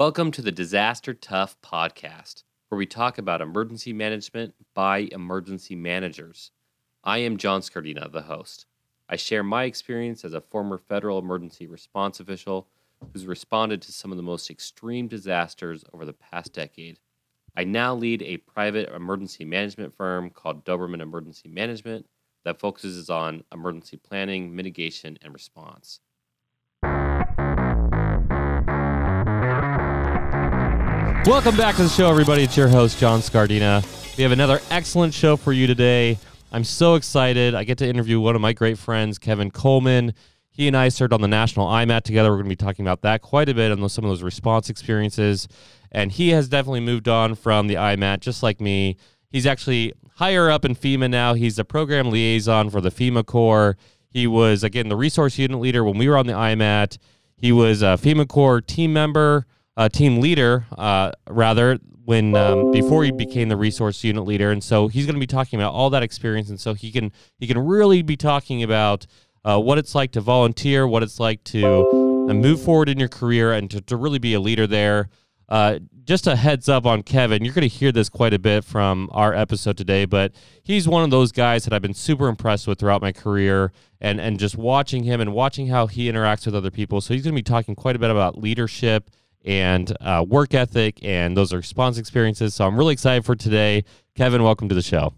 Welcome to the Disaster Tough podcast, where we talk about emergency management by emergency managers. I am John Scardina, the host. I share my experience as a former federal emergency response official who's responded to some of the most extreme disasters over the past decade. I now lead a private emergency management firm called Doberman Emergency Management that focuses on emergency planning, mitigation, and response. Welcome back to the show, everybody. It's your host, John Scardina. We have another excellent show for you today. I'm so excited. I get to interview one of my great friends, Kevin Coleman. He and I served on the national IMAT together. We're going to be talking about that quite a bit and some of those response experiences. And he has definitely moved on from the IMAT, just like me. He's actually higher up in FEMA now. He's the program liaison for the FEMA Corps. He was, again, the resource unit leader when we were on the IMAT. He was a FEMA Corps team member uh, team leader, uh, rather, when um, before he became the resource unit leader, and so he's going to be talking about all that experience, and so he can he can really be talking about uh, what it's like to volunteer, what it's like to uh, move forward in your career, and to, to really be a leader there. Uh, just a heads up on Kevin, you're going to hear this quite a bit from our episode today, but he's one of those guys that I've been super impressed with throughout my career and, and just watching him and watching how he interacts with other people. So he's going to be talking quite a bit about leadership and uh, work ethic and those are response experiences. So I'm really excited for today. Kevin, welcome to the show.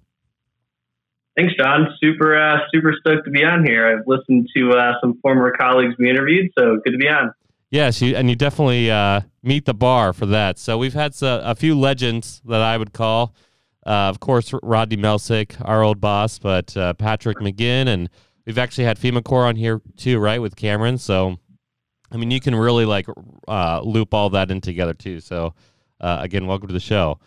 Thanks, John. Super, uh, super stoked to be on here. I've listened to uh, some former colleagues we interviewed, so good to be on. Yes, you, and you definitely uh, meet the bar for that. So we've had a few legends that I would call. Uh, of course, Rodney Melsick, our old boss, but uh, Patrick McGinn, and we've actually had FEMA Corps on here too, right, with Cameron. So I mean, you can really like uh, loop all that in together too. So, uh, again, welcome to the show.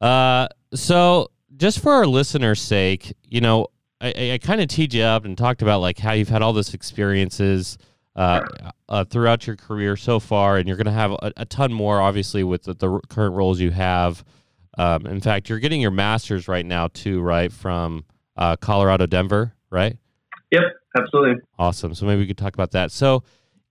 Uh, so, just for our listeners' sake, you know, I, I kind of teed you up and talked about like how you've had all this experiences uh, uh, throughout your career so far, and you're going to have a, a, ton more, obviously, with the, the current roles you have. Um, in fact, you're getting your master's right now too, right, from uh, Colorado, Denver, right? Yep, absolutely. Awesome. So maybe we could talk about that. So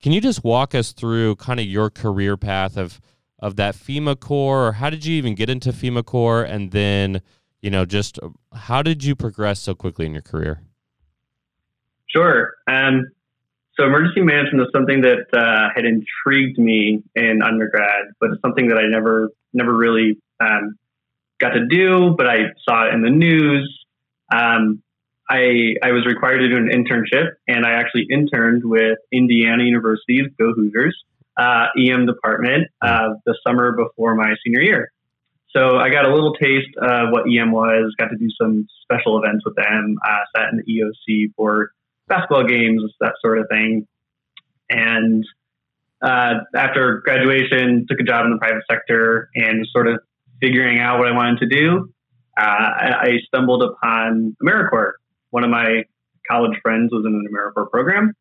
can you just walk us through kind of your career path of of that FEMA Corps, or how did you even get into FEMA Corps, and then you know just uh, how did you progress so quickly in your career? Sure. Um, so emergency management is something that uh, had intrigued me in undergrad, but it's something that I never never really um, got to do. But I saw it in the news. Um, I, I was required to do an internship, and I actually interned with Indiana University's Go Hoosiers uh, EM department uh, the summer before my senior year. So I got a little taste of what EM was, got to do some special events with them, uh, sat in the EOC for basketball games, that sort of thing. And uh, after graduation, took a job in the private sector and sort of figuring out what I wanted to do. Uh, I, I stumbled upon AmeriCorps one of my college friends was in an AmeriCorps program.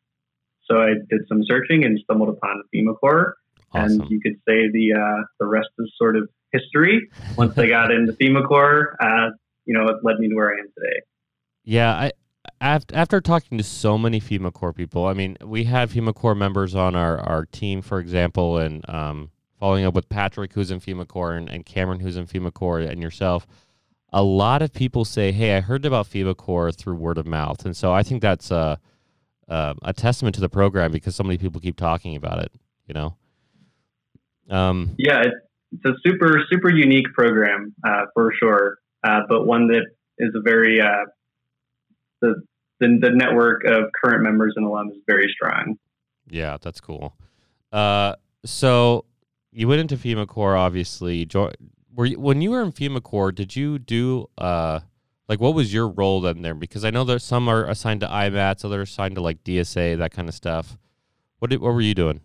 So I did some searching and stumbled upon FEMA Corps. Awesome. And you could say the uh, the rest is sort of history. Once I got into FEMA Corps, uh, you know, it led me to where I am today. Yeah, I after, after talking to so many FEMA Corps people, I mean, we have FEMA Corps members on our, our team, for example, and um, following up with Patrick, who's in FEMA Corps, and, and Cameron, who's in FEMA Corps, and yourself a lot of people say, "Hey, I heard about FEMA Corps through word of mouth," and so I think that's a a, a testament to the program because so many people keep talking about it. You know. Um, yeah, it's a super super unique program uh, for sure, uh, but one that is a very uh, the, the the network of current members and alum is very strong. Yeah, that's cool. Uh, so you went into FEMA Corps, obviously were you, when you were in FEMA Corps, did you do uh like what was your role then there? Because I know that some are assigned to IMATs, others assigned to like DSA, that kind of stuff. What did, what were you doing?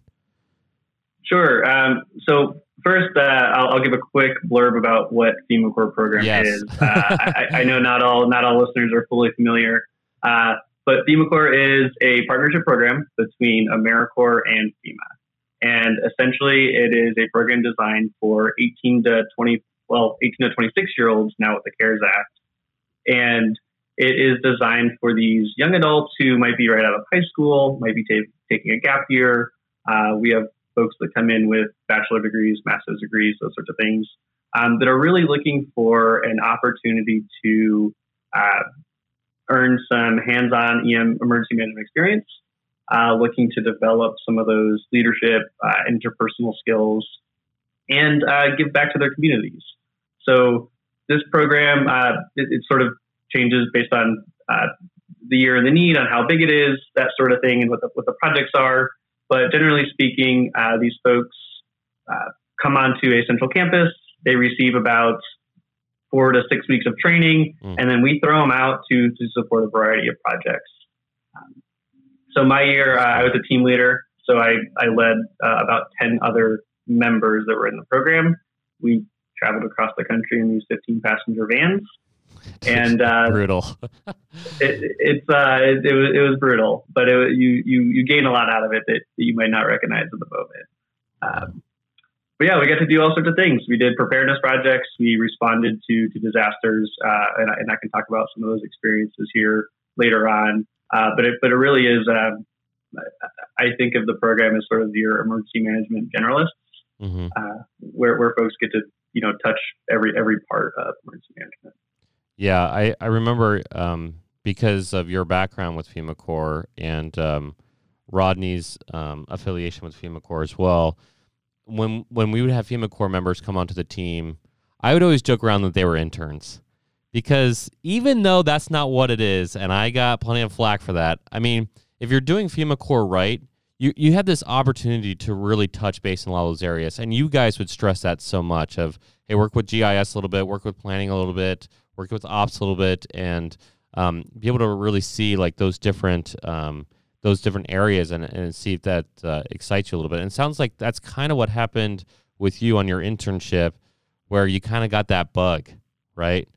Sure. Um, so first, uh, I'll, I'll, give a quick blurb about what FEMA Corps program yes. is. Uh, I, I, know not all not all listeners are fully familiar, uh, but FEMA Corps is a partnership program between AmeriCorps and FEMA. And essentially, it is a program designed for 18 to 20, well, 18 to 26 year olds now with the CARES Act. And it is designed for these young adults who might be right out of high school, might be t- taking a gap year. Uh, we have folks that come in with bachelor degrees, master's degrees, those sorts of things, um, that are really looking for an opportunity to uh, earn some hands-on EM emergency management experience, uh, looking to develop some of those leadership, uh, interpersonal skills, and uh, give back to their communities. So this program, uh, it, it, sort of changes based on uh, the year and the need, on how big it is, that sort of thing, and what the, what the projects are. But generally speaking, these folks come onto a central campus. They receive about four to six weeks of training, mm. and then we throw them out to to support a variety of projects. So my year, uh, I was a team leader, so I I led uh, about ten other members that were in the program. We traveled across the country in these 15 passenger vans. And uh, brutal. it, it's uh, it, it, was it was brutal, but it, you you you gain a lot out of it that, that you might not recognize at the moment. Um, but yeah, we got to do all sorts of things. We did preparedness projects. We responded to to disasters, uh, and, I, and, I can talk about some of those experiences here later on. Uh, but it but it really is. Um, I think of the program as sort of your emergency management generalists, mm-hmm. uh, where where folks get to you know touch every every part of emergency management. Yeah, I I remember um, because of your background with FEMA Corps and um, Rodney's um, affiliation with FEMA Corps as well when when we would have FEMA Corps members come onto the team, I would always joke around that they were interns because even though that's not what it is, and I got plenty of flack for that. I mean, if you're doing FEMA Corps right, you you have this opportunity to really touch base in a lot of those areas, and you guys would stress that so much of hey, work with GIS a little bit, work with planning a little bit, work with ops a little bit, and um, be able to really see like those different. Um, those different areas and, and see if that uh, excites you a little bit. And it sounds like that's kind of what happened with you on your internship, where you kind of got that bug, right?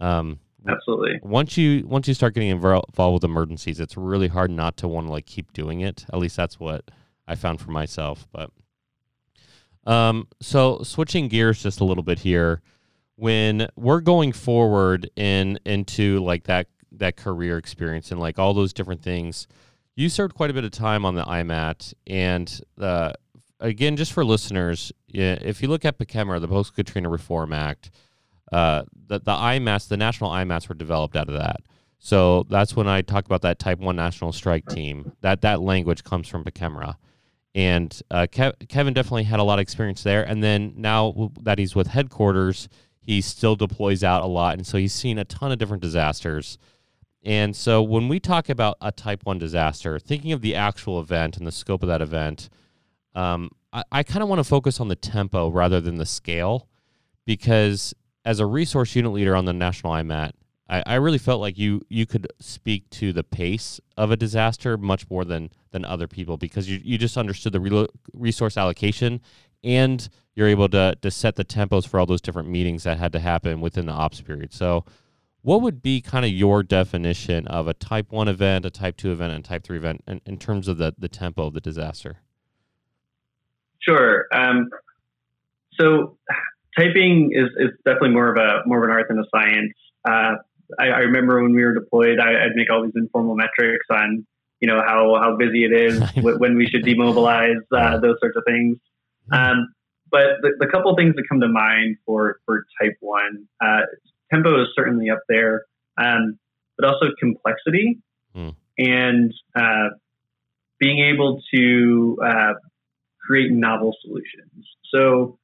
Um, Absolutely. Once you once you start getting involved with emergencies, it's really hard not to want to like keep doing it. At least that's what I found for myself. But um, so switching gears just a little bit here, when we're going forward in into like that that career experience and like all those different things you served quite a bit of time on the IMAT, and uh, again, just for listeners, if you look at PKEMRA, the Post Katrina Reform Act, uh, the, the IMATs, the national IMATs were developed out of that. So that's when I talk about that Type One National Strike Team. That that language comes from PKEMRA, and uh, Kev- Kevin definitely had a lot of experience there. And then now that he's with headquarters, he still deploys out a lot, and so he's seen a ton of different disasters. And so when we talk about a type 1 disaster, thinking of the actual event and the scope of that event, um, I, I kind of want to focus on the tempo rather than the scale because as a resource unit leader on the National IMAT, I, I really felt like you you could speak to the pace of a disaster much more than than other people because you, you just understood the re- resource allocation and you're able to, to set the tempos for all those different meetings that had to happen within the ops period. So what would be kind of your definition of a type 1 event, a type 2 event, and type 3 event in, in terms of the, the tempo of the disaster? Sure. Um, so typing is, is definitely more of a more of an art than a science. Uh, I, I, remember when we were deployed, I, would make all these informal metrics on you know how how busy it is, when we should demobilize, uh, those sorts of things. Um, but the, the couple things that come to mind for for type one, uh, tempo is certainly up there, um, but also complexity mm. and uh, being able to uh, create novel solutions. So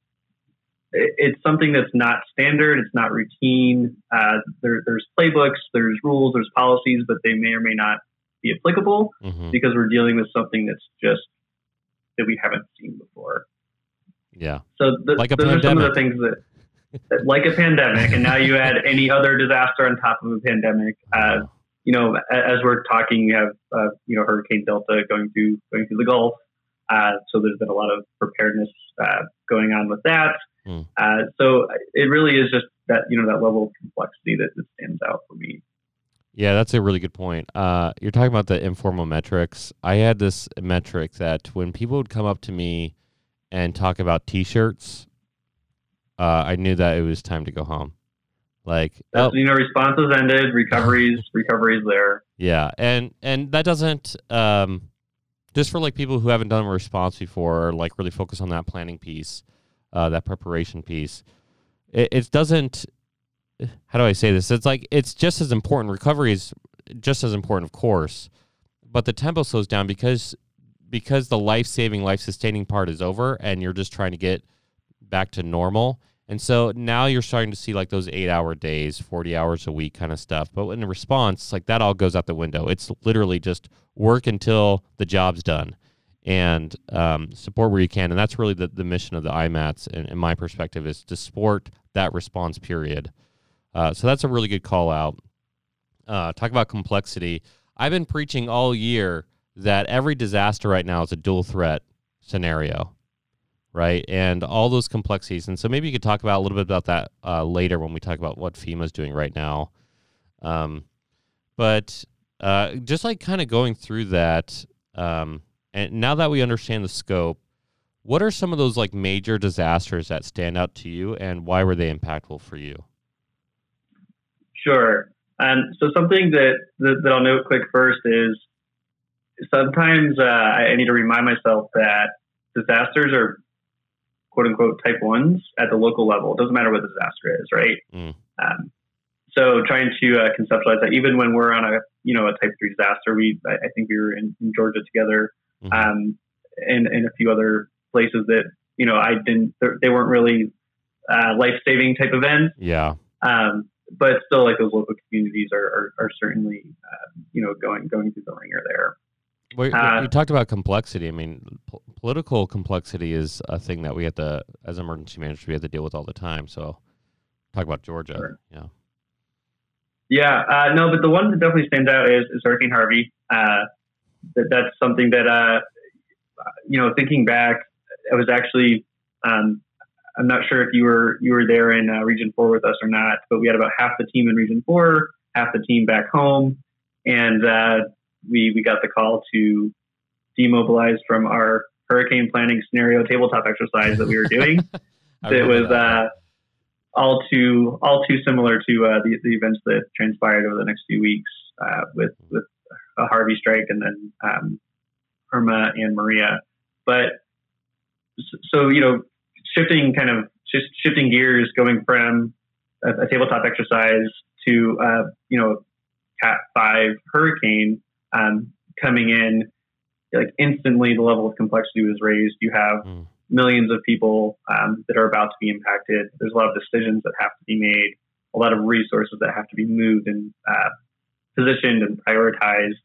it's something that's not standard, it's not routine. Uh, there, there's playbooks, there's rules, there's policies, but they may or may not be applicable mm-hmm. because we're dealing with something that's just that we haven't seen before. Yeah. So the, like those pandemic. are some of the things that like a pandemic, and now you add any other disaster on top of a pandemic. Uh, you know, as we're talking, we have uh, you know Hurricane Delta going through going through the Gulf. Uh, so there's been a lot of preparedness uh, going on with that. Mm. so it really is just that you know that level of complexity that, that stands out for me. Yeah, that's a really good point. Uh, you're talking about the informal metrics. I had this metric that when people would come up to me and talk about T-shirts uh, I knew that it was time to go home. Like oh, you know, responses ended, recoveries, recoveries there. Yeah, and and that doesn't um, just for like people who haven't done a response before, or like really focus on that planning piece, uh, that preparation piece. It, it doesn't. How do I say this? It's like it's just as important. Recovery is just as important, of course, but the tempo slows down because because the life saving, life sustaining part is over, and you're just trying to get back to normal. And so now you're starting to see like those eight hour days, 40 hours a week kind of stuff. But in response, like that all goes out the window. It's literally just work until the job's done and um, support where you can. And that's really the, the mission of the IMATs, in, in my perspective, is to support that response period. Uh, so that's a really good call out. Uh, talk about complexity. I've been preaching all year that every disaster right now is a dual threat scenario right? And all those complexities. And so maybe you could talk about a little bit about that uh, later when we talk about what FEMA is doing right now. Um, but uh, just like kind of going through that, um, and now that we understand the scope, what are some of those like major disasters that stand out to you, and why were they impactful for you? Sure. Um, so something that, that, that I'll note quick first is sometimes uh, I need to remind myself that disasters are quote unquote type ones at the local level. It doesn't matter what the disaster is, right? Mm. Um, so trying to uh, conceptualize that even when we're on a you know a type three disaster, we I, I think we were in, in Georgia together, mm-hmm. um, and and a few other places that you know I didn't they weren't really uh, life saving type events. Yeah. Um, but still, like those local communities are are, are certainly uh, you know going going through the ringer there. Well, uh, you talked about complexity. I mean, po- political complexity is a thing that we have to, as emergency managers, we have to deal with all the time. So, talk about Georgia. Sure. Yeah. Yeah. Uh, no, but the one that definitely stands out is, is Hurricane Harvey. Uh, that that's something that uh, you know, thinking back, I was actually. Um, I'm not sure if you were you were there in uh, Region Four with us or not, but we had about half the team in Region Four, half the team back home, and uh, we we got the call to demobilize from our hurricane planning scenario tabletop exercise that we were doing. it was uh, all too all too similar to uh, the, the events that transpired over the next few weeks uh, with with a Harvey strike and then um, Irma and Maria. But so you know, shifting kind of just shifting gears, going from a, a tabletop exercise to uh, you know Cat Five hurricane um, coming in, like instantly the level of complexity was raised. You have mm. millions of people um, that are about to be impacted. There's a lot of decisions that have to be made, a lot of resources that have to be moved and uh, positioned and prioritized.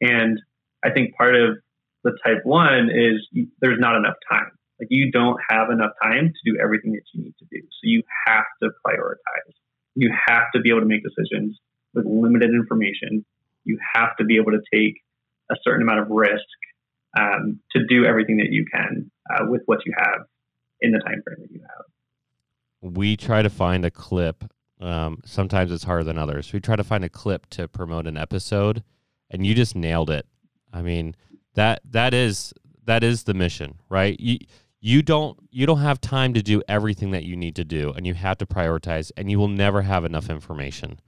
And I think part of the type one is there's not enough time. Like you don't have enough time to do everything that you need to do. So you have to prioritize. You have to be able to make decisions with limited information you have to be able to take a certain amount of risk um, to do everything that you can uh, with what you have in the time frame that you have. We try to find a clip. Um, sometimes it's harder than others. We try to find a clip to promote an episode, and you just nailed it. I mean that that is that is the mission, right? You you don't you don't have time to do everything that you need to do, and you have to prioritize, and you will never have enough information.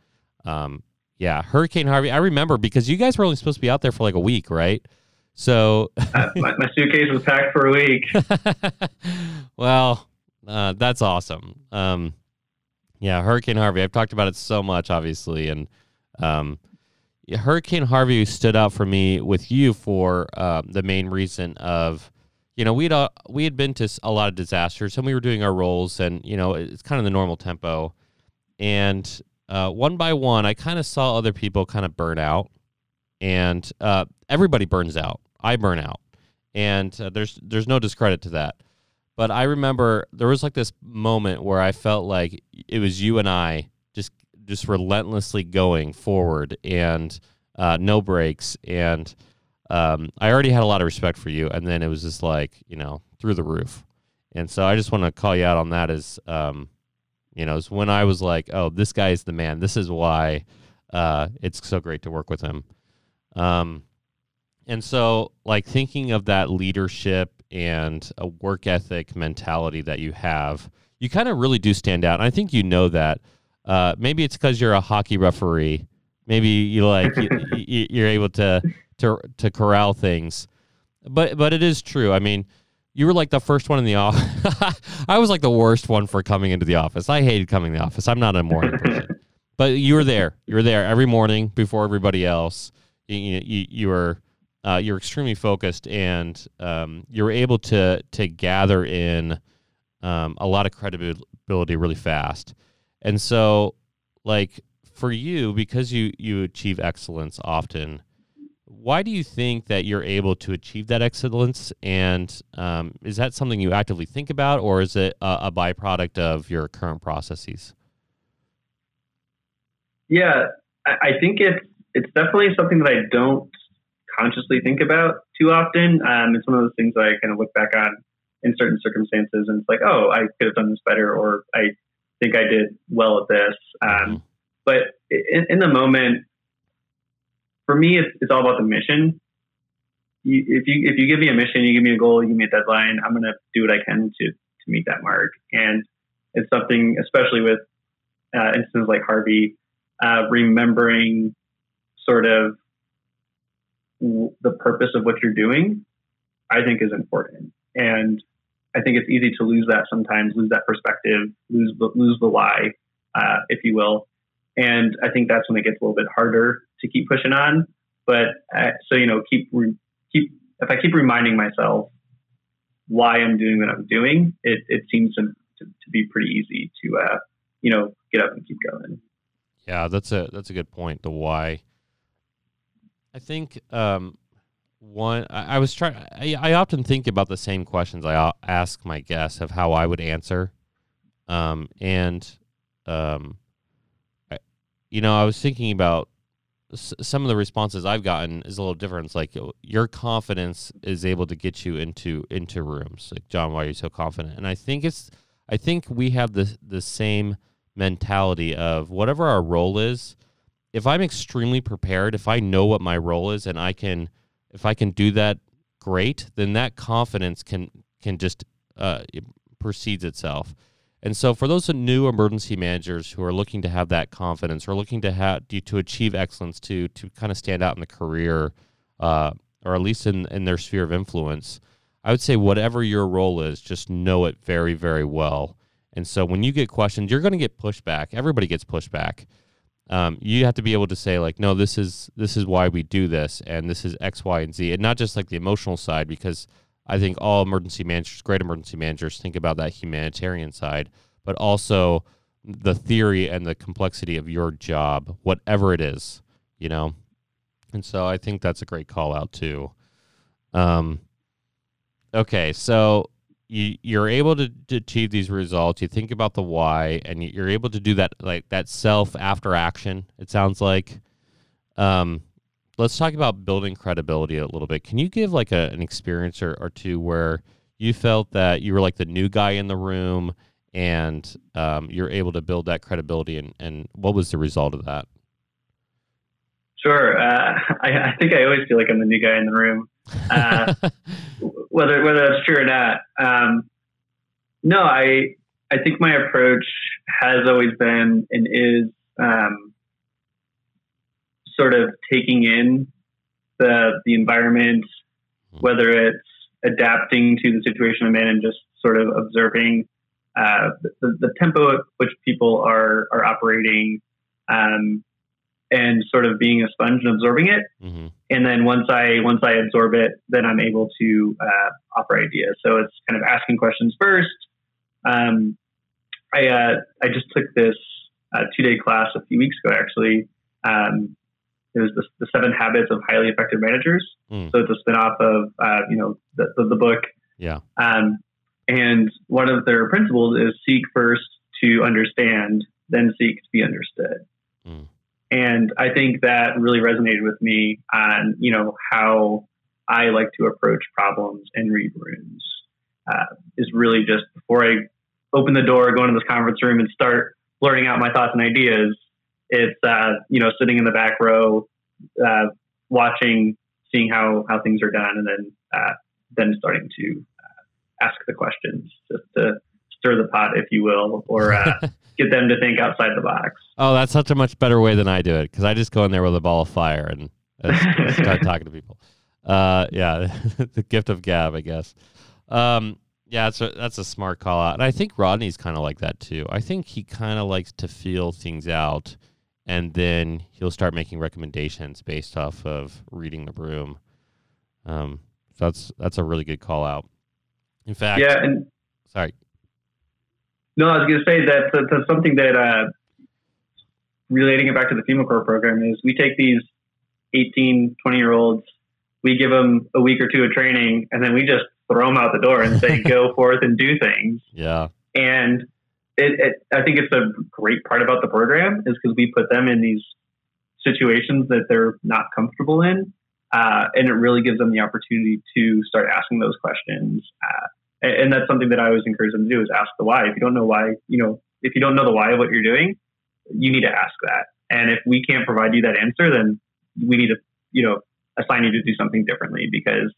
Um, yeah, Hurricane Harvey. I remember because you guys were only supposed to be out there for like a week, right? So uh, my, my, suitcase was packed for a week. well, uh, that's awesome. Um, yeah, Hurricane Harvey. I've talked about it so much, obviously, and um, Hurricane Harvey stood out for me with you for uh, the main reason of, you know, we'd uh, we had been to a lot of disasters and we were doing our roles, and you know, it's kind of the normal tempo, and uh, one by one, I kind of saw other people kind of burn out, and uh, everybody burns out. I burn out, and uh, there's there's no discredit to that. But I remember there was like this moment where I felt like it was you and I just just relentlessly going forward and uh, no breaks. And um, I already had a lot of respect for you, and then it was just like you know through the roof. And so I just want to call you out on that as um, you know, it's when I was like, oh, this guy is the man. This is why uh, it's so great to work with him. Um, and so, like, thinking of that leadership and a work ethic mentality that you have, you kind of really do stand out. And I think you know that. Uh, maybe it's because you're a hockey referee. Maybe you like you, are able to to to corral things. but but it is true. I mean, you were like the first one in the office. I was like the worst one for coming into the office. I hated coming to the office. I'm not a morning person, but you were there. You were there every morning before everybody else. You you, you were uh, you're extremely focused, and um, you're able to to gather in um, a lot of credibility really fast. And so, like for you, because you you achieve excellence often why do you think that you're able to achieve that excellence? And um, is that something you actively think about, or is it a, a, byproduct of your current processes? Yeah, I think it's it's definitely something that I don't consciously think about too often. Um, it's one of those things that I kind of look back on in certain circumstances, and it's like, oh, I could have done this better, or I think I did well at this. Um, mm-hmm. But in, in the moment, for me, it's, it's all about the mission. You, if you if you give me a mission, you give me a goal, you give me a deadline, I'm going to do what I can to to meet that mark. And it's something, especially with uh, instances like Harvey, uh, remembering sort of the purpose of what you're doing, I think is important. And I think it's easy to lose that sometimes, lose that perspective, lose the, lose the why, uh, if you will. And I think that's when it gets a little bit harder to keep pushing on. But uh, so you know, keep re- keep if I keep reminding myself why I'm doing what I'm doing, it it seems to to, to be pretty easy to uh, you know get up and keep going. Yeah, that's a that's a good point. The why. I think um, one I, I was trying. I, often think about the same questions I ask my guests of how I would answer, um, and um, I, you know, I was thinking about some of the responses I've gotten is a little different. It's like your confidence is able to get you into into rooms. Like John, why are you so confident? And I think it's I think we have the the same mentality of whatever our role is. If I'm extremely prepared, if I know what my role is, and I can if I can do that, great. Then that confidence can can just uh, proceeds itself. And so, for those new emergency managers who are looking to have that confidence, or looking to have to achieve excellence, to to kind of stand out in the career, uh, or at least in in their sphere of influence, I would say whatever your role is, just know it very very well. And so, when you get questioned, you're going to get pushback. Everybody gets pushback. Um, you have to be able to say like, no, this is this is why we do this, and this is X, Y, and Z, and not just like the emotional side because I think all emergency managers, great emergency managers, think about that humanitarian side, but also the theory and the complexity of your job, whatever it is, you know. And so I think that's a great call out too. Um, okay, so you you're able to, to achieve these results. You think about the why, and you're able to do that like that self after action. It sounds like. Um, let's talk about building credibility a little bit. Can you give like a, an experience or, or two where you felt that you were like the new guy in the room and um, you're able to build that credibility and, and what was the result of that? Sure. Uh, I, I, think I always feel like I'm the new guy in the room, uh, whether whether that's true or not. Um, no, I I think my approach has always been and is um, sort of taking in the the environment, whether it's adapting to the situation I'm in and just sort of observing uh, the, the, tempo at which people are are operating, um, and sort of being a sponge and absorbing it. Mm-hmm. And then once I once I absorb it, then I'm able to uh, offer ideas. So it's kind of asking questions first. Um, I uh, I just took this uh, two day class a few weeks ago actually um, it was the, the Seven Habits of Highly Effective Managers. Mm. So it's a spinoff of uh, you know the, the, the, book. Yeah. Um, and one of their principles is seek first to understand, then seek to be understood. Mm. And I think that really resonated with me on you know how I like to approach problems and read rooms. Uh, is really just before I open the door, go into this conference room, and start blurting out my thoughts and ideas it's uh, you know sitting in the back row, uh, watching, seeing how how things are done, and then uh, then starting to uh, ask the questions just to stir the pot, if you will, or uh, get them to think outside the box. Oh, that's such a much better way than I do it because I just go in there with a ball of fire and start talking to people. Uh, yeah, the gift of gab, I guess. Um, yeah, that's a, that's a smart call out, and I think Rodney's kind of like that too. I think he kind of likes to feel things out, and then he'll start making recommendations based off of reading the room. Um, so that's that's a really good call out. In fact, yeah, and sorry. No, I was going to say that that's, that's something that uh, relating it back to the FEMA Corps program is we take these 18, 20 year olds, we give them a week or two of training, and then we just throw them out the door and say, go forth and do things. Yeah. And it, it, I think it's a great part about the program is because we put them in these situations that they're not comfortable in. Uh, and it really gives them the opportunity to start asking those questions. Uh, and, and, that's something that I always encourage them to do is ask the why. If you don't know why, you know, if you don't know the why of what you're doing, you need to ask that. And if we can't provide you that answer, then we need to, you know, assign you to do something differently because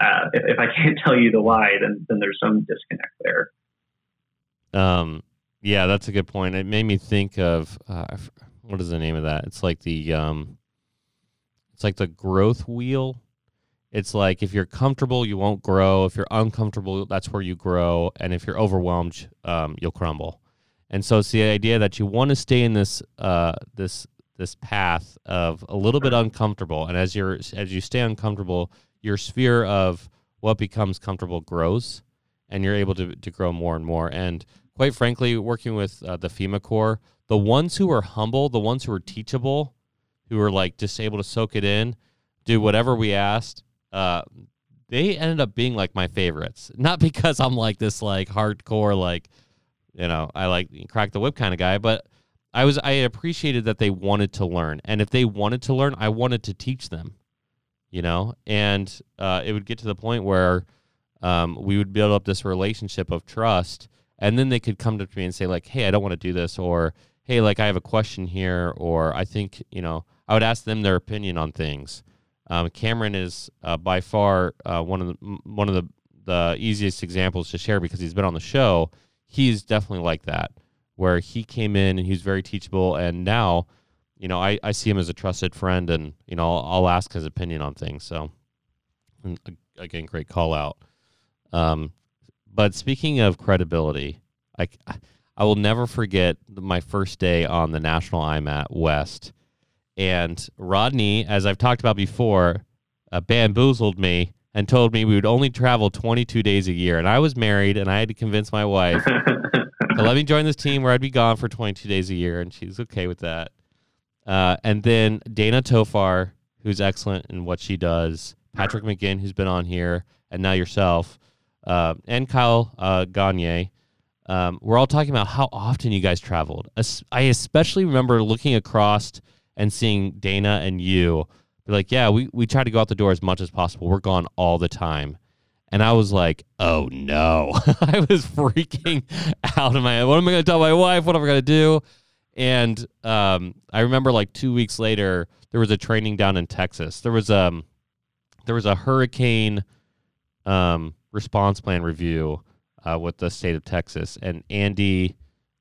uh, if, if, I can't tell you the why, then then there's some disconnect there. Um, yeah, that's a good point. It made me think of uh, what is the name of that? It's like the um, it's like the growth wheel. It's like if you're comfortable, you won't grow. If you're uncomfortable, that's where you grow. And if you're overwhelmed, um, you'll crumble. And so it's the idea that you want to stay in this uh, this this path of a little bit uncomfortable, and as you're as you stay uncomfortable, your sphere of what becomes comfortable grows, and you're able to to grow more and more. And quite frankly, working with uh, the FEMA Corps, the ones who are humble, the ones who are teachable, who are like just able to soak it in, do whatever we asked. Uh, they ended up being like my favorites, not because I'm like this like hardcore like you know, I like crack the whip kind of guy, but I was I appreciated that they wanted to learn, and if they wanted to learn, I wanted to teach them. You know, and uh, it would get to the point where um, we would build up this relationship of trust, and then they could come to me and say like, "Hey, I don't want to do this," or "Hey, like I have a question here," or "I think you know." I would ask them their opinion on things. Um, Cameron is uh, by far uh, one of the one of the the easiest examples to share because he's been on the show he's definitely like that, where he came in and he's very teachable, and now, you know, I, I see him as a trusted friend, and you know, I'll, I'll ask his opinion on things. So, again, great call out. Um, but speaking of credibility, I I will never forget my first day on the National IMAT West, and Rodney, as I've talked about before, uh, bamboozled me and told me we would only travel 22 days a year. And I was married and I had to convince my wife to let me join this team where I'd be gone for 22 days a year. And she's okay with that. Uh, and then Dana Tofar, who's excellent in what she does, Patrick McGinn, who's been on here, and now yourself, uh, and Kyle uh, Gagne. Um, we're all talking about how often you guys traveled. I especially remember looking across and seeing Dana and you be like, yeah, we, we try to go out the door as much as possible. We're gone all the time. And I was like, oh no. I was freaking out of my head. What am I going to tell my wife? What am I going to do? And um, I remember like two weeks later, there was a training down in Texas. There was um there was a hurricane um, response plan review uh, with the state of Texas, and Andy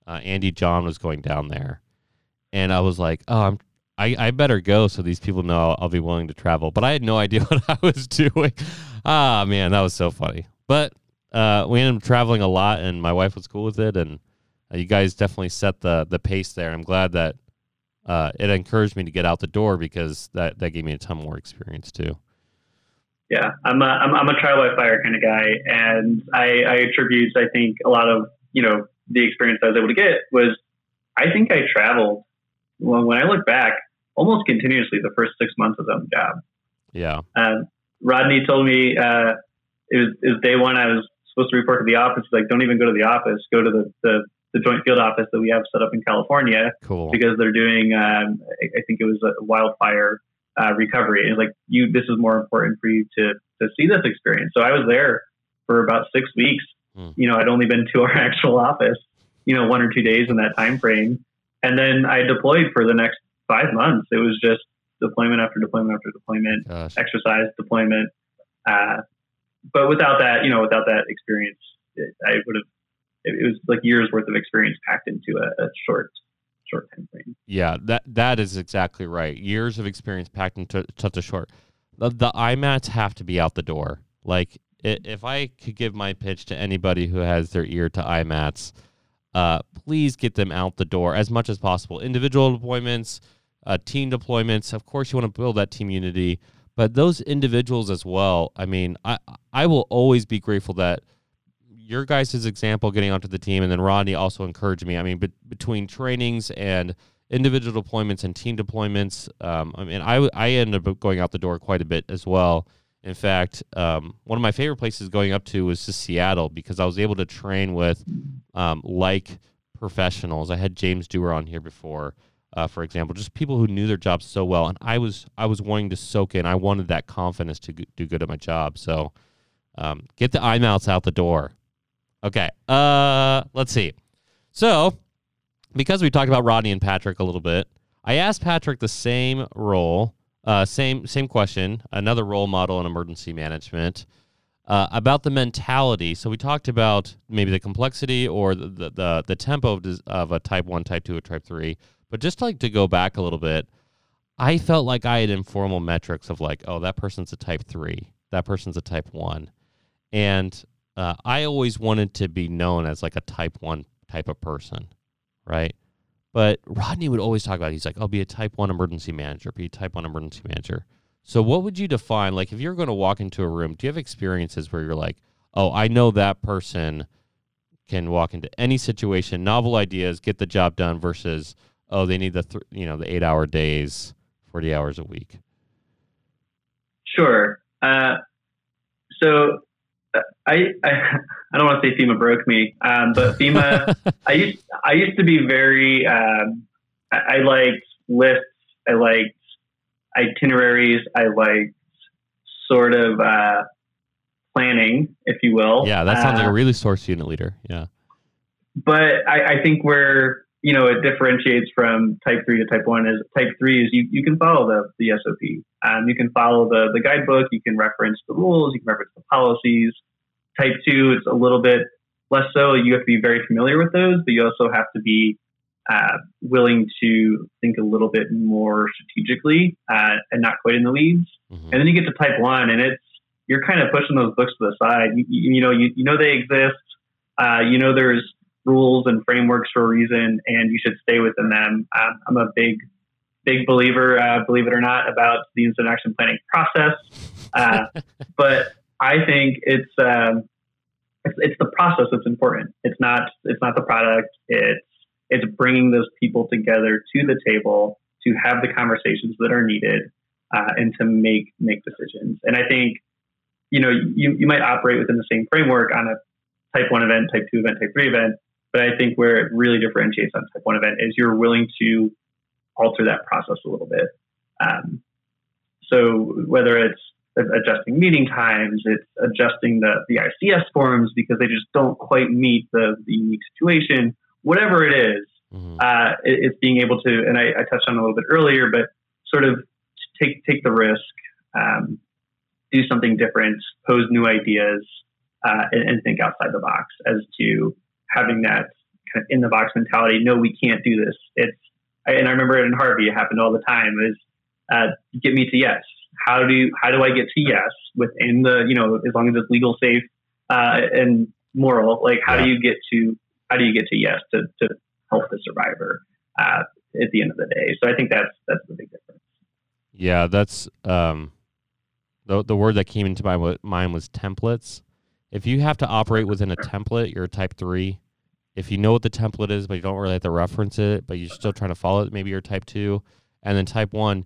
uh, Andy John was going down there, and I was like, oh, I'm I, I better go so these people know I'll be willing to travel. But I had no idea what I was doing. Ah, man, that was so funny. But uh, we ended up traveling a lot, and my wife was cool with it. And uh, you guys definitely set the the pace there. I'm glad that uh, it encouraged me to get out the door because that that gave me a ton more experience too. Yeah, I'm a I'm, I'm a trial by fire kind of guy, and I, I attribute I think a lot of you know the experience I was able to get was I think I traveled. Well, when I look back, almost continuously the first six months of the job. Yeah. And Rodney told me uh, it, was, it was day one. I was supposed to report to the office. He's like, don't even go to the office. Go to the, the, the joint field office that we have set up in California. Cool. Because they're doing, um, I think it was a wildfire uh, recovery. And like, you, this is more important for you to, to see this experience. So I was there for about six weeks. Hmm. You know, I'd only been to our actual office, you know, one or two days in that time frame. And then I deployed for the next five months. It was just deployment after deployment after deployment, Gosh. exercise deployment. Uh, but without that, you know, without that experience, it, I would have. It, it, was like years worth of experience packed into a, a short, short time frame. Yeah, that that is exactly right. Years of experience packed into such a short. the, the IMATs have to be out the door. Like if I could give my pitch to anybody who has their ear to IMATs, uh, please get them out the door as much as possible. Individual deployments, uh, team deployments. Of course, you want to build that team unity, but those individuals as well. I mean, I I will always be grateful that your guys' example getting onto the team, and then Rodney also encouraged me. I mean, be- between trainings and individual deployments and team deployments, um, I mean, I I ended up going out the door quite a bit as well. In fact, um, one of my favorite places going up to was just Seattle because I was able to train with um, like professionals. I had James Dewar on here before, uh, for example, just people who knew their jobs so well, and I was I was wanting to soak in. I wanted that confidence to do good at my job. So, um, get the IMATs out the door. Okay. Uh, let's see. So, because we talked about Rodney and Patrick a little bit, I asked Patrick the same role, uh, same same question, another role model in emergency management, uh, about the mentality. So we talked about maybe the complexity or the the, the, the tempo of, of a type one, type two, or type three. But just like to go back a little bit, I felt like I had informal metrics of like, oh, that person's a type three, that person's a type one, and uh, I always wanted to be known as like a type one type of person, right? But Rodney would always talk about, it. he's like, I'll be a type one emergency manager, be a type one emergency manager. So, what would you define? Like, if you're going to walk into a room, do you have experiences where you're like, oh, I know that person can walk into any situation, novel ideas, get the job done versus, oh, they need the, th- you know, the eight hour days, 40 hours a week? Sure. Uh, so I, I, I don't want to say FEMA broke me, um, but FEMA, I used I used to be very um, I, I liked lists, I liked itineraries, I liked sort of uh, planning, if you will. Yeah, that sounds uh, like a uh, really source unit leader. Yeah, but I, I think where you know it differentiates from type three to type one is type three is you, you can follow the the SOP. Um, you can follow the the guidebook. You can reference the rules. You can reference the policies. Type two, it's a little bit less so. You have to be very familiar with those, but you also have to be uh, willing to think a little bit more strategically uh, and not quite in the weeds. Mm-hmm. And then you get to type one, and it's you're kind of pushing those books to the side. You, you, know, you, you know they exist. Uh, you know there's rules and frameworks for a reason, and you should stay within them. Um, I'm a big, big believer, uh, believe it or not, about the incident action planning process. Uh, but I think it's, um, it's it's the process that's important. It's not it's not the product. It's it's bringing those people together to the table to have the conversations that are needed uh, and to make make decisions. And I think you know you you might operate within the same framework on a type one event, type two event, type three event, but I think where it really differentiates on type one event is you're willing to alter that process a little bit. Um, so whether it's adjusting meeting times, it's adjusting the, the ICS forms because they just don't quite meet the, the unique situation, whatever it is, mm-hmm. uh, it, it's being able to, and I, I, touched on a little bit earlier, but sort of take, take the risk, um, do something different, pose new ideas, uh, and, and, think outside the box as to having that kind of in the box mentality. No, we can't do this. It's, and I remember it in Harvey, it happened all the time is, uh, get me to yes how do how do I get to yes within the you know as long as it's legal, safe, uh, and moral? Like how yeah. do you get to how do you get to yes to to help the survivor uh, at the end of the day? So I think that's that's the big difference. Yeah, that's um, the the word that came into my mind was templates. If you have to operate within a template, you're a type three. If you know what the template is, but you don't really have to reference it, but you're still trying to follow it, maybe you're type two. And then type one,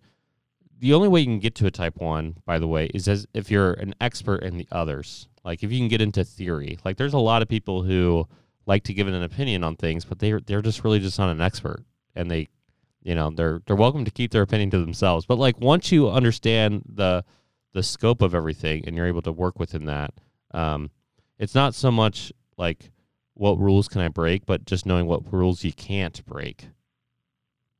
the only way you can get to a type one, by the way, is as if you're an expert in the others. Like if you can get into theory. Like there's a lot of people who like to give an opinion on things, but they're they're just really just not an expert, and they, you know, they're they're welcome to keep their opinion to themselves. But like once you understand the the scope of everything and you're able to work within that, um, it's not so much like what rules can I break, but just knowing what rules you can't break.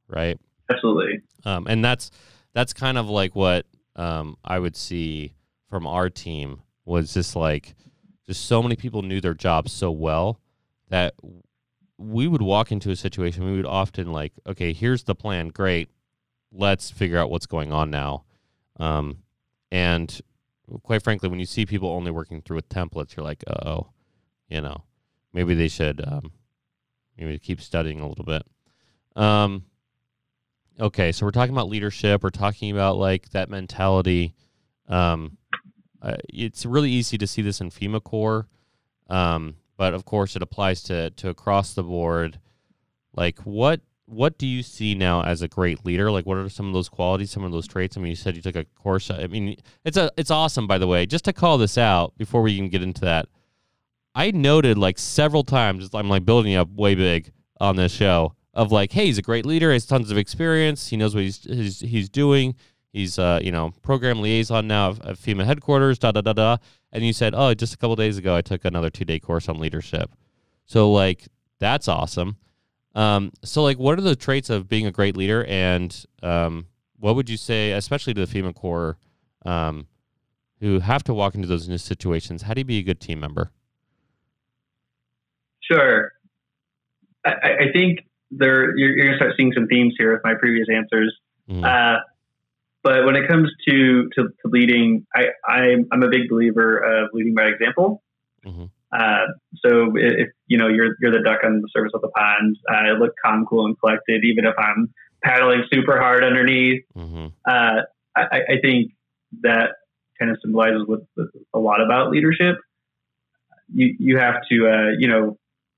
Right. Absolutely. Um, and that's that's kind of like what um, I would see from our team was just like just so many people knew their jobs so well that we would walk into a situation we would often like okay here's the plan great let's figure out what's going on now um, and quite frankly, when you see people only working through with templates, you're like, oh, you know, maybe they should um, maybe keep studying a little bit. Um, okay, so we're talking about leadership. We're talking about like that mentality. Um, uh, it's really easy to see this in FEMA Corps, um, but of course it applies to to across the board. Like what what do you see now as a great leader? Like, what are some of those qualities, some of those traits? I mean, you said you took a course. I mean, it's a it's awesome, by the way. Just to call this out before we even get into that, I noted like several times. I'm like building up way big on this show of like, hey, he's a great leader. He has tons of experience. He knows what he's he's, he's doing. He's uh you know program liaison now of, of FEMA headquarters. Da da da da. And you said, oh, just a couple days ago, I took another two day course on leadership. So like that's awesome. Um, so like, what are the traits of being a great leader, and um, what would you say, especially to the FEMA Corps, um, who have to walk into those new situations? How do you be a good team member? Sure, I, I think there you're, you're going to start seeing some themes here with my previous answers. Mm-hmm. Uh, but when it comes to, to, to leading, I, I'm, I'm a big believer of leading by example. Mm-hmm. Uh, so if you know you're you're the duck on the surface of the pond, I uh, look calm, cool, and collected, even if I'm paddling super hard underneath. Mm-hmm. Uh, I, I, think that kind of symbolizes what, a lot about leadership. You you have to uh, you know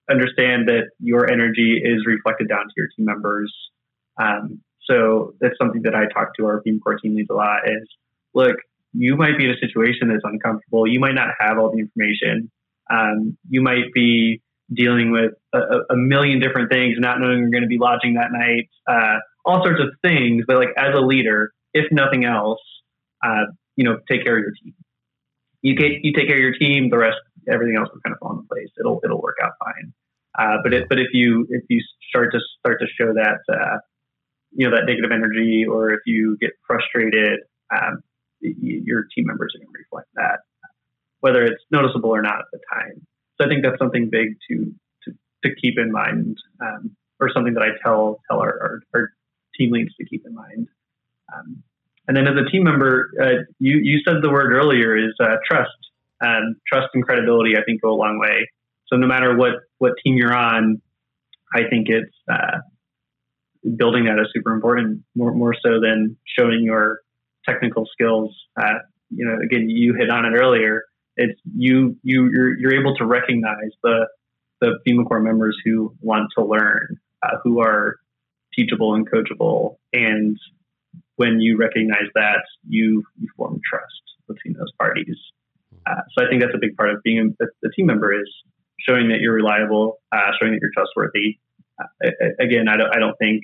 understand that your energy is reflected down to your team members. Um, so that's something that I talk to our FEMA Corps team leads a lot. Is look, you might be in a situation that's uncomfortable. You might not have all the information um, you might be dealing with a, a, million different things, not knowing you're going to be lodging that night, uh, all sorts of things. But like as a leader, if nothing else, uh, you know, take care of your team. You get you take care of your team, the rest, everything else will kind of fall into place. It'll it'll work out fine. Uh, but it, but if you if you start to start to show that uh, you know that negative energy, or if you get frustrated, um, your team members are going to whether it's noticeable or not at the time. So I think that's something big to to, to keep in mind, um, or something that I tell tell our, our, our, team leads to keep in mind. Um, and then as a team member, uh, you you said the word earlier is uh, trust. Um, trust and credibility, I think, go a long way. So no matter what what team you're on, I think it's uh, building that is super important, more more so than showing your technical skills. Uh, you know, again, you hit on it earlier it's you you you're, you're able to recognize the the FEMA Corps members who want to learn, uh, who are teachable and coachable, and when you recognize that, you you form trust between those parties. Uh, so I think that's a big part of being a, a team member is showing that you're reliable, uh, showing that you're trustworthy. Uh, again, I don't I don't think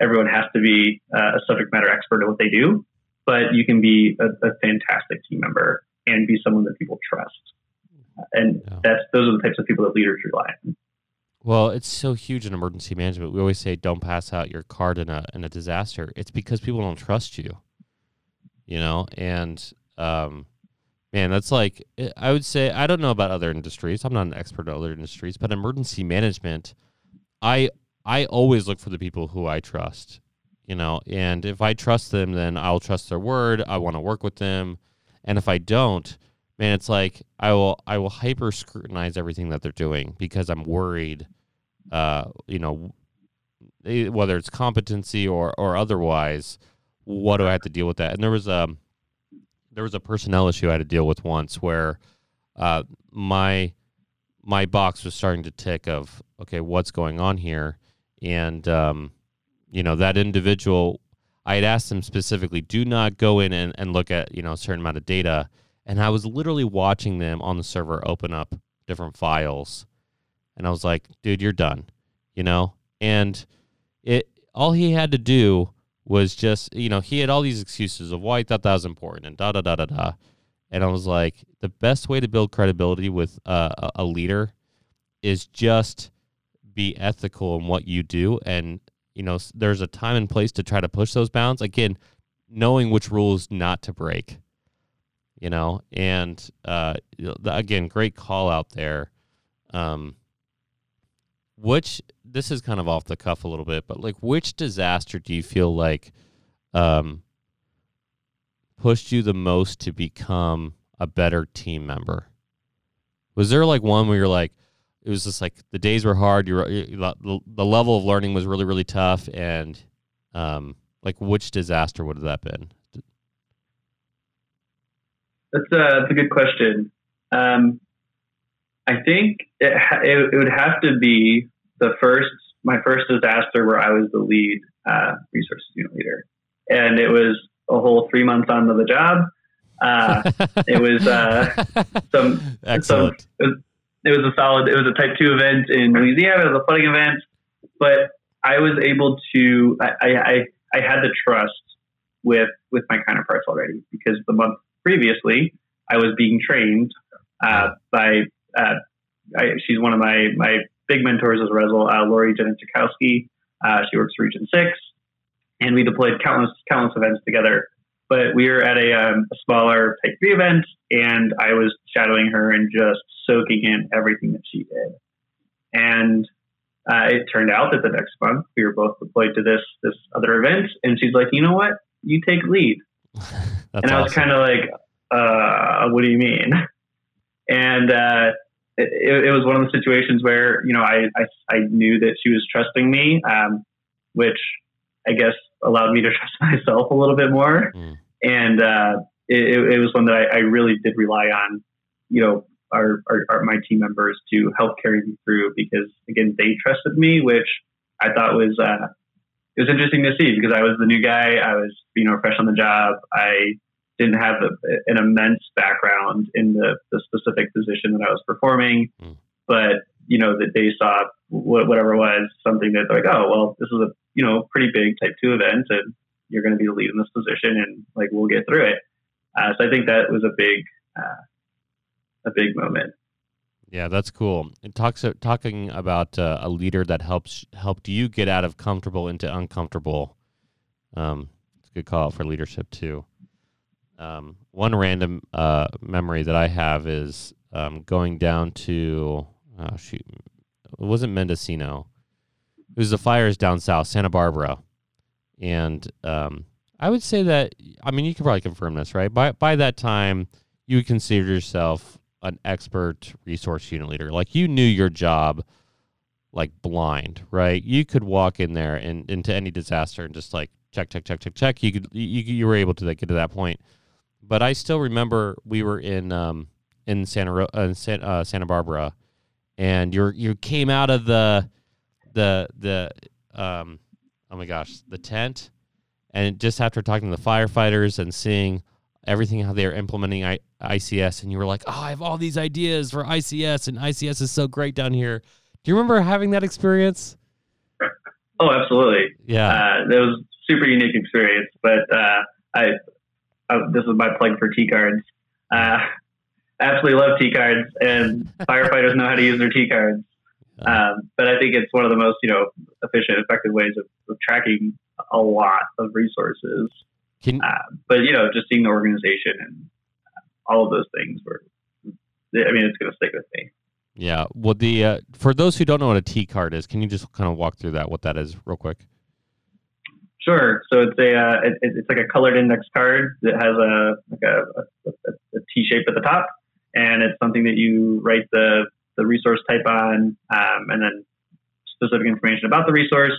everyone has to be uh, a subject matter expert at what they do, but you can be a, a fantastic team member and be someone that people trust. And yeah. that's those are the types of people that leaders rely on. Well, it's so huge in emergency management. We always say don't pass out your card in a in a disaster. It's because people don't trust you. You know, and um, man, that's like I would say I don't know about other industries. I'm not an expert in other industries, but emergency management, I I always look for the people who I trust. You know, and if I trust them, then I'll trust their word. I want to work with them. And if I don't, man, it's like I will I will hyper scrutinize everything that they're doing because I'm worried, uh, you know, eh, whether it's competency or or otherwise, what do I have to deal with that? And there was a there was a personnel issue I had to deal with once where uh, my my box was starting to tick of okay, what's going on here, and um, you know that individual I had asked them specifically, do not go in and, and look at, you know, a certain amount of data. And I was literally watching them on the server open up different files. And I was like, dude, you're done, you know? And it all he had to do was just, you know, he had all these excuses of why he thought that was important and da da da da da. And I was like, the best way to build credibility with uh, a leader is just be ethical in what you do and you know, there's a time and place to try to push those bounds. Again, knowing which rules not to break, you know, and uh, again, great call out there. Um, which this is kind of off the cuff a little bit, but like, which disaster do you feel like um, pushed you the most to become a better team member? Was there like one where you're like, it was just like the days were hard. You're the, the level of learning was really really tough, and um, like which disaster would have that been? That's a, that's a good question. Um, I think it, it, it would have to be the first my first disaster where I was the lead uh, resource unit leader, and it was a whole three months onto the job. Uh, it was uh, some excellent. Some, it, was, a solid. It was a Type Two event in Louisiana. It was a flooding event, but I was able to. I, I I had the trust with with my counterparts already because the month previously I was being trained uh, by. Uh, I, she's one of my my big mentors as well, uh, Lori Jenichikowski. Uh, she works for Region Six, and we deployed countless countless events together. But we were at a, um, a smaller Type Three event, and I was shadowing her and just soaking in everything that she did. And uh, it turned out that the next month we were both deployed to this this other event, and she's like, "You know what? You take lead." and I was kind of like, uh, "What do you mean?" And uh, it, it, was one of the situations where you know I I, I knew that she was trusting me, um, which I guess allowed me to trust myself a little bit more. Mm. And uh, it, it, was one that I, I, really did rely on, you know, our, our, our, my team members to help carry me through because again they trusted me, which I thought was uh, it was interesting to see because I was the new guy, I was you know fresh on the job, I didn't have a, an immense background in the, the specific position that I was performing, mm. but you know that they saw whatever was something that they're like, oh well, this is a you know pretty big Type Two event, and you're going to be the lead in this position, and like we'll get through it. Uh, so I think that was a big uh, a big moment. Yeah, that's cool. It talks talking about uh, a leader that helps helped you get out of comfortable into uncomfortable. Um, it's a good call for leadership too. Um, one random uh, memory that I have is um, going down to oh shoot, it wasn't Mendocino. It was the fires down south, Santa Barbara, and um, I would say that I mean you can probably confirm this, right? By by that time, you would consider yourself an expert resource unit leader. Like you knew your job like blind, right? You could walk in there and into any disaster and just like check, check, check, check, check. You could you, you were able to like, get to that point but I still remember we were in um, in Santa uh, uh, Santa Barbara, and you you came out of the the the um, oh my gosh the tent, and just after talking to the firefighters and seeing everything how they are implementing I, ICS, and you were like, oh, I have all these ideas for ICS, and ICS is so great down here. Do you remember having that experience? Oh, absolutely. Yeah, uh, it was super unique experience, but uh, I uh, this is my plug for T cards. Uh, absolutely love T cards, and firefighters know how to use their T cards. Um, but I think it's one of the most you know efficient, effective ways of, of tracking a lot of resources. Can, uh, but you know, just seeing the organization and all of those things were. I mean, it's going to stick with me. Yeah. Well, the uh, for those who don't know what a T card is, can you just kind of walk through that? What that is, real quick? Sure. So it's a uh, it, it's like a colored index card that has a like a, a, a T shape at the top, and it's something that you write the the resource type on, um, and then specific information about the resource,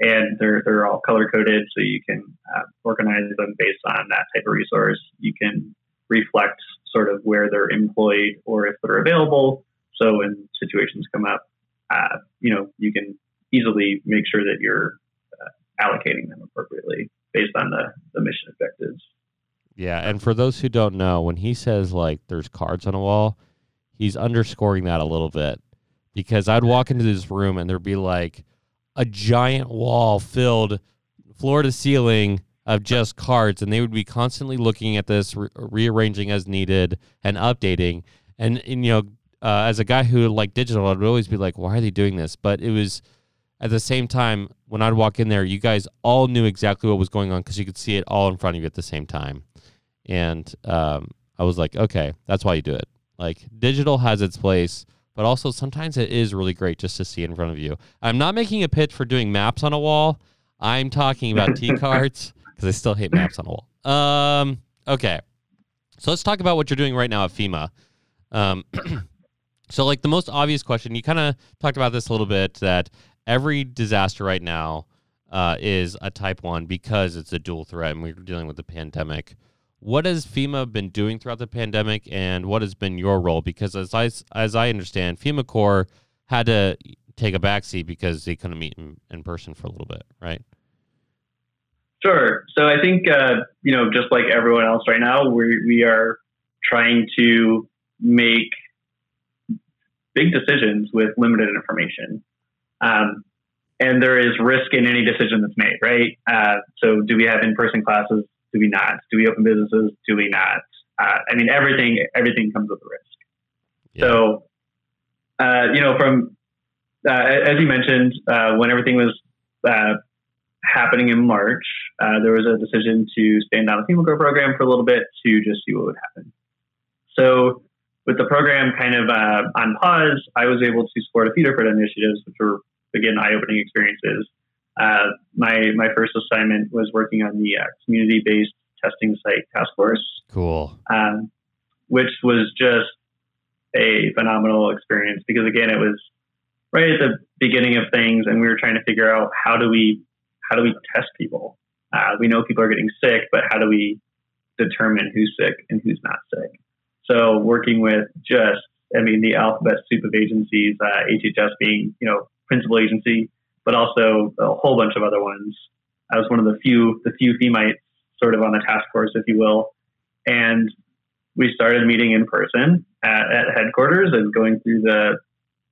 and they're they're all color coded, so you can uh, organize them based on that type of resource. You can reflect sort of where they're employed or if they're available. So when situations come up, uh, you know you can easily make sure that you're allocating them appropriately based on the, the mission objectives. Yeah, and for those who don't know, when he says like there's cards on a wall, he's underscoring that a little bit. Because I'd walk into this room and there'd be like a giant wall filled floor to ceiling of just cards and they would be constantly looking at this re- rearranging as needed and updating. And, and you know uh, as a guy who like digital i'd always be like why are they doing this? But it was at the same time, when I'd walk in there, you guys all knew exactly what was going on because you could see it all in front of you at the same time. And um, I was like, okay, that's why you do it. Like digital has its place, but also sometimes it is really great just to see in front of you. I'm not making a pitch for doing maps on a wall. I'm talking about T cards because I still hate maps on a wall. Um, Okay. So let's talk about what you're doing right now at FEMA. Um, so, like the most obvious question, you kind of talked about this a little bit that every disaster right now uh, is a type one because it's a dual threat and we're dealing with the pandemic. What has FEMA been doing throughout the pandemic, and what has been your role? Because as I as I understand, FEMA Corps had to take a backseat because they couldn't meet in, in person for a little bit, right? Sure. So I think uh, you know, just like everyone else right now, we we are trying to make big decisions with limited information. Um, and there is risk in any decision that's made, right? Uh, so, do we have in-person classes? Do we not? Do we open businesses? Do we not? Uh, I mean, everything everything comes with a risk. Yeah. So, uh, you know, from uh, as you mentioned, uh, when everything was uh, happening in March, there was a decision to stand down the FEMA Corps program for a little bit to just see what would happen. So, with the program kind of on pause, I was able to support a few different initiatives, which were again eye-opening experiences. Uh, my my first assignment was working on the uh, community-based testing site task force. Cool. Um, which was just a phenomenal experience because again, it was right at the beginning of things, and we were trying to figure out how do we how do we test people. Uh, we know people are getting sick, but how do we determine who's sick and who's not sick? So working with just I mean the alphabet soup of agencies, uh, HHS being you know principal agency, but also a whole bunch of other ones. I was one of the few, the few Femites sort of on the task force, if you will. And we started meeting in person at, at headquarters and going through the,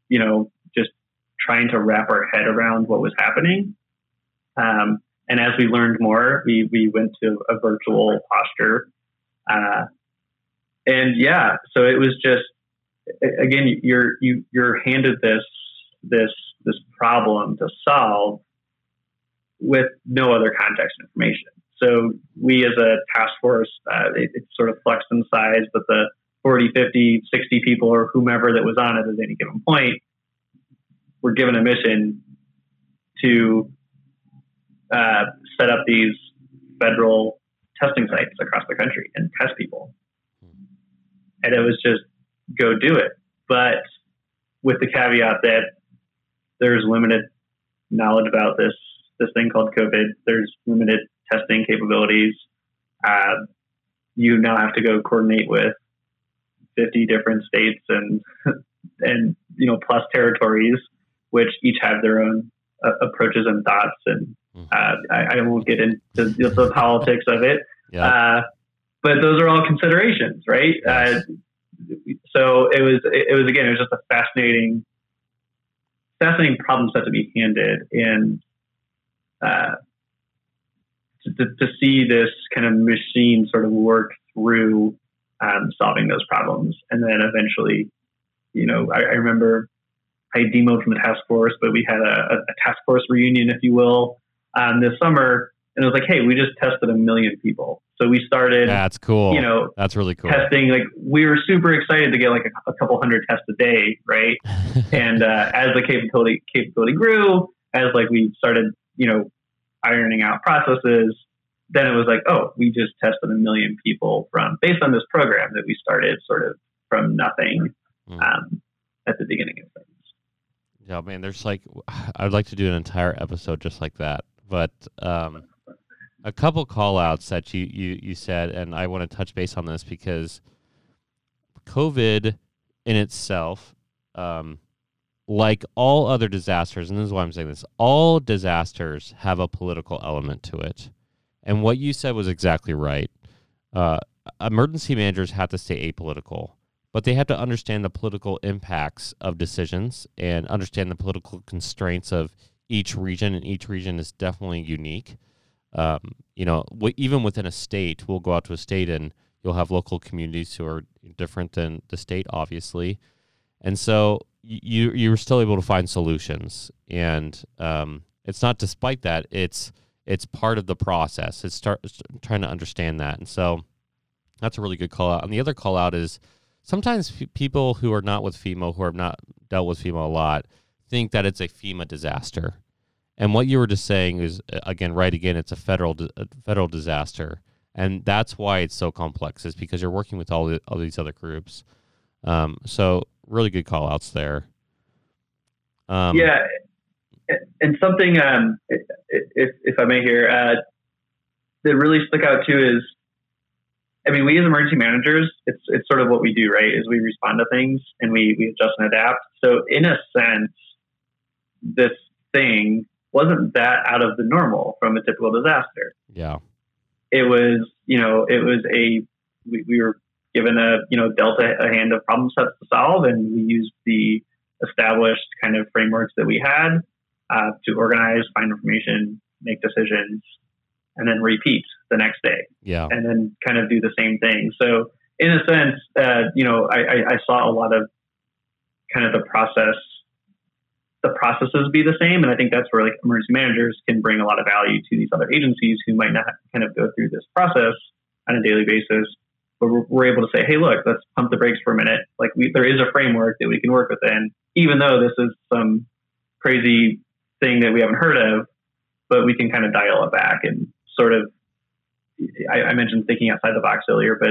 you know, just trying to wrap our head around what was happening. Um, and as we learned more, we, we went to a virtual posture. Uh, and yeah, so it was just, again, you're, you, you're handed this, this this problem to solve with no other context information. So we as a task force, uh, it, it, sort of flexed in size, but the 40, 50, 60 people or whomever that was on it at any given point were given a mission to uh, set up these federal testing sites across the country and test people. And it was just go do it. But with the caveat that there's limited knowledge about this this thing called COVID. There's limited testing capabilities. Uh, you now have to go coordinate with 50 different states and and you know plus territories, which each have their own uh, approaches and thoughts. And mm-hmm. uh, I, I, won't get into the politics of it. Yeah. Uh, but those are all considerations, right? Uh, so it was it was again it was just a fascinating fascinating problem set to be handed and uh, to, to, see this kind of machine sort of work through um, solving those problems. And then eventually, you know, I, I remember I demoed from the task force, but we had a, a task force reunion, if you will, um, this summer. And it was like, hey, we just tested a million people. So we started. That's cool. You know, that's really cool. Testing like we were super excited to get like a, a couple hundred tests a day, right? and uh, as the capability capability grew, as like we started, you know, ironing out processes, then it was like, oh, we just tested a million people from based on this program that we started sort of from nothing mm. um, at the beginning of things. Yeah, man. There's like, I'd like to do an entire episode just like that, but. Um, a couple call outs that you, you, you said, and I want to touch base on this because COVID in itself, um, like all other disasters, and this is why I'm saying this, all disasters have a political element to it. And what you said was exactly right. Uh, emergency managers have to stay apolitical, but they have to understand the political impacts of decisions and understand the political constraints of each region, and each region is definitely unique um, you know, w- even within a state, we'll go out to a state and you'll have local communities who are different than the state, obviously, and so you you're still able to find solutions. And um, it's not despite that; it's it's part of the process. It's start trying to understand that, and so that's a really good call out. And the other call out is sometimes f- people who are not with FEMA, who have not dealt with FEMA a lot, think that it's a FEMA disaster. And what you were just saying is, uh, again, right again, it's a federal a federal disaster. and that's why it's so complex. Is because you're working with all the, all these other groups. Um, so really good call outs there. Um, yeah, and something um, if if I may here uh, that really stuck out too is, I mean, we as emergency managers, it's it's sort of what we do, right? Is we respond to things and we we adjust and adapt. So in a sense, this thing wasn't that out of the normal from a typical disaster. Yeah, it was you know it was a we, we were given a you know dealt a, a hand of problem sets to solve, and we used the established kind of frameworks that we had uh, to organize, find information, make decisions, and then repeat the next day. Yeah. And then kind of do the same thing. So in a sense, uh, you know, I, I, I, saw a lot of kind of the process, the processes be the same. And I think that's where like emergency managers can bring a lot of value to these other agencies who might not kind of go through this process on a daily basis. But we're, able to say, hey, look, let's pump the brakes for a minute. Like we, there is a framework that we can work within, even though this is some crazy thing that we haven't heard of, but we can kind of dial it back and sort of. I, I mentioned thinking outside the box earlier, but